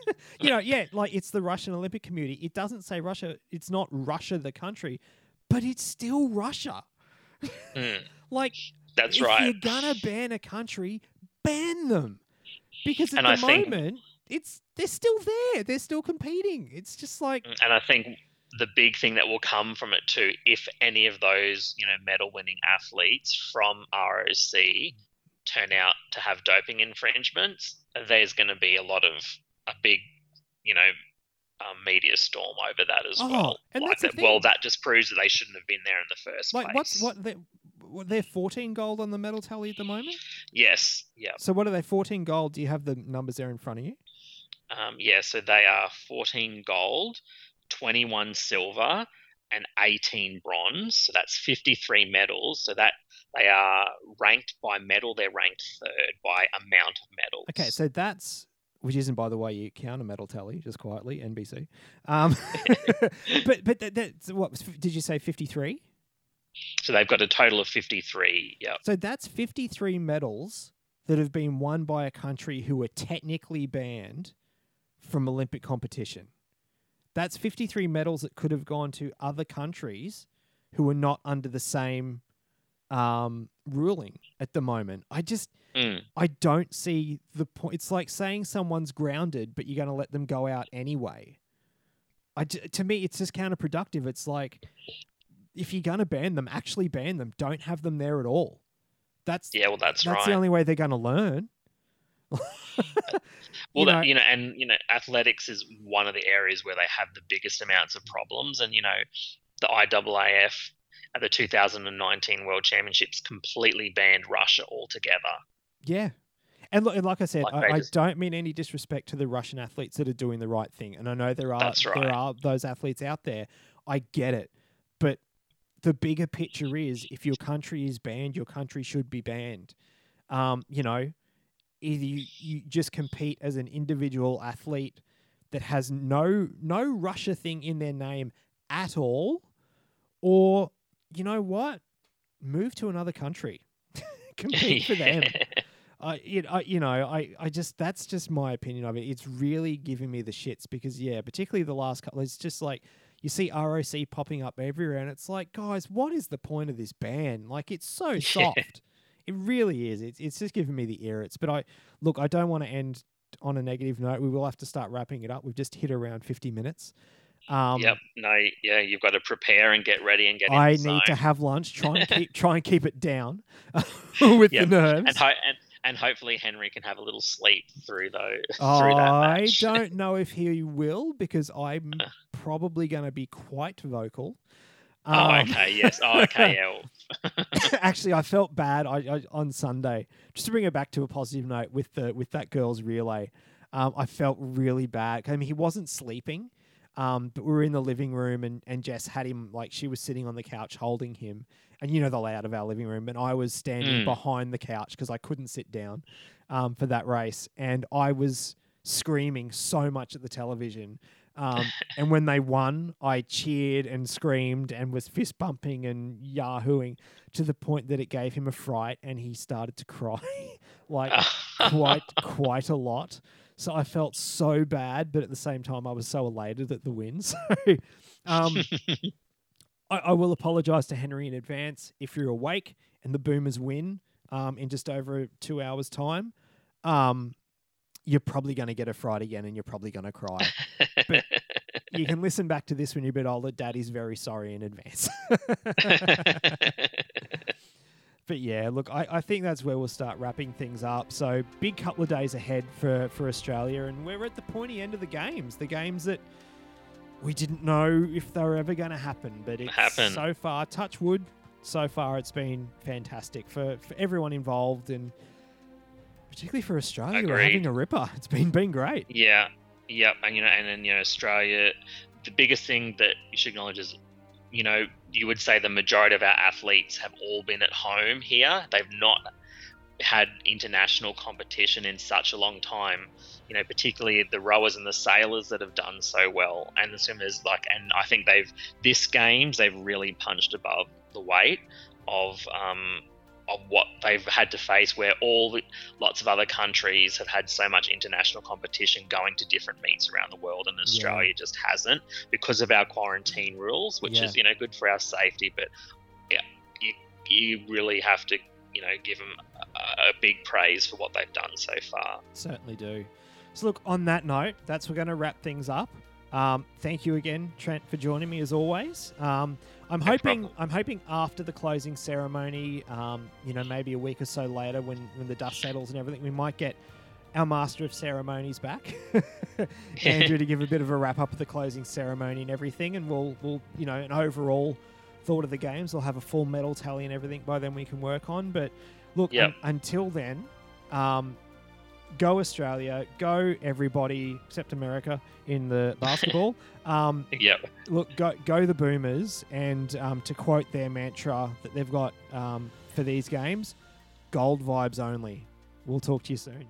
(laughs) you know, yeah, like it's the Russian Olympic Committee. It doesn't say Russia. It's not Russia, the country, but it's still Russia. Mm, (laughs) Like, that's if right. you're gonna ban a country, ban them, because at And the I think- moment, it's they're still there. They're still competing. It's just like, Mm, And I think the big thing that will come from it too, if any of those, you know, medal winning athletes from ROC turn out to have doping infringements, there's going to be a lot of a big, you know, um, media storm over that as Oh, well. and like that, well, that just proves that they shouldn't have been there in the first like place. what's what they they're 14 gold on the medal tally at the moment. Yes, yeah, So what are they? 14 gold. Do you have the numbers there in front of you? um, yeah. So they are 14 gold, 21 silver, and 18 bronze. So that's 53 medals. So that they are ranked by medal. They're ranked third by amount of medals. Okay, so that's which isn't, by the way, you count a medal tally just quietly. NBC. Um, (laughs) but but that, that's what did you say? 53. So they've got a total of 53. Yep. So that's 53 medals that have been won by a country who were technically banned from Olympic competition. That's 53 medals that could have gone to other countries who were not under the same um, ruling at the moment. I just, Mm. I don't see the point. It's like saying someone's grounded, but you're going to let them go out anyway. I j- to me, it's just counterproductive. It's like if you're going to ban them, actually ban them. Don't have them there at all. That's Yeah, well, that's, that's right. the only way they're going to learn. (laughs) Well, you know, that, you know, and you know, athletics is one of the areas where they have the biggest amounts of problems. And you know, the IAAF at the 2019 World Championships completely banned Russia altogether. yeah. And look, and like I said, Like I, they I don't mean any disrespect to the Russian athletes that are doing the right thing, and I know there are right. there are those athletes out there. I get it, but the bigger picture is if your country is banned, your country should be banned. Um, you know, either you, you just compete as an individual athlete that has no no Russia thing in their name at all, or you know what, move to another country, (laughs) compete (laughs) for them. I, it, I, you know, I, I just that's just my opinion of it. It's really giving me the shits because yeah, particularly the last couple. It's just like you see ROC popping up everywhere, and it's like, guys, what is the point of this ban? Like, it's so (laughs) soft. It really is. It's it's just giving me the irrits. But I look, I don't want to end on a negative note. We will have to start wrapping it up. We've just hit around fifty minutes. Um, yep. No. Yeah. You've got to prepare and get ready and get. I need to have lunch. Try and keep (laughs) try and keep it down (laughs) (laughs) with Yep. the nerves. and, ho- and and hopefully Henry can have a little sleep through though through that I don't know if he will because I'm probably going to be quite vocal. oh, Um, okay. Yes. Oh, okay. Yeah. actually, I felt bad I, I, on Sunday. Just to bring it back to a positive note with the with that girls' relay, um, I felt really bad. I mean, he wasn't sleeping, um, but we were in the living room and, and Jess had him like she was sitting on the couch holding him, and you know the layout of our living room, and I was standing Mm. behind the couch because I couldn't sit down um, for that race, and I was screaming so much at the television. Um, (laughs) and when they won, I cheered and screamed and was fist bumping and yahooing to the point that it gave him a fright and he started to cry (laughs) like quite (laughs) quite a lot. So I felt so bad, but at the same time I was so elated at the win. (laughs) So um, (laughs) I, I will apologise to Henry in advance if you're awake and the Boomers win um, in just over two hours' time. Um, you're probably going to get a fright again, and you're probably going to cry. But you can listen back to this when you're a bit older. Daddy's very sorry in advance. (laughs) but yeah, look, I, I think that's where we'll start wrapping things up. So big couple of days ahead for for Australia, and we're at the pointy end of the games. The games that we didn't know if they were ever going to happen, but it's Happen. so far. Touch wood. So far, it's been fantastic for for everyone involved, and particularly for Australia. We're having a ripper. It's been been great. Yeah, yep, and you know, and then you know, Australia. The biggest thing that you should acknowledge is, you know, you would say the majority of our athletes have all been at home here. They've not had international competition in such a long time. You know, particularly the rowers and the sailors that have done so well, and the swimmers. Like, and I think they've this games they've really punched above the weight of um, of what they've had to face, where all the, lots of other countries have had so much international competition going to different meets around the world, and Australia just hasn't because of our quarantine rules, which Yeah. is you know good for our safety. But yeah, you you really have to you know give them a, a big praise for what they've done so far. Certainly do. So, look, on that note, that's we're going to wrap things up. Um, thank you again, Trent, for joining me as always. Um, I'm hoping. I'm hoping after the closing ceremony, um, you know, maybe a week or so later, when when the dust settles and everything, we might get our master of ceremonies back, (laughs) Andrew, to give a bit of a wrap up of the closing ceremony and everything, and we'll we'll you know an overall thought of the games. We'll have a full medal tally and everything by then we can work on. But look, Yep. un- until then, um, go Australia, go everybody except America in the (laughs) basketball. um, Yep. look, go go the Boomers, and um, to quote their mantra that they've got um, for these games, gold vibes only. We'll talk to you soon.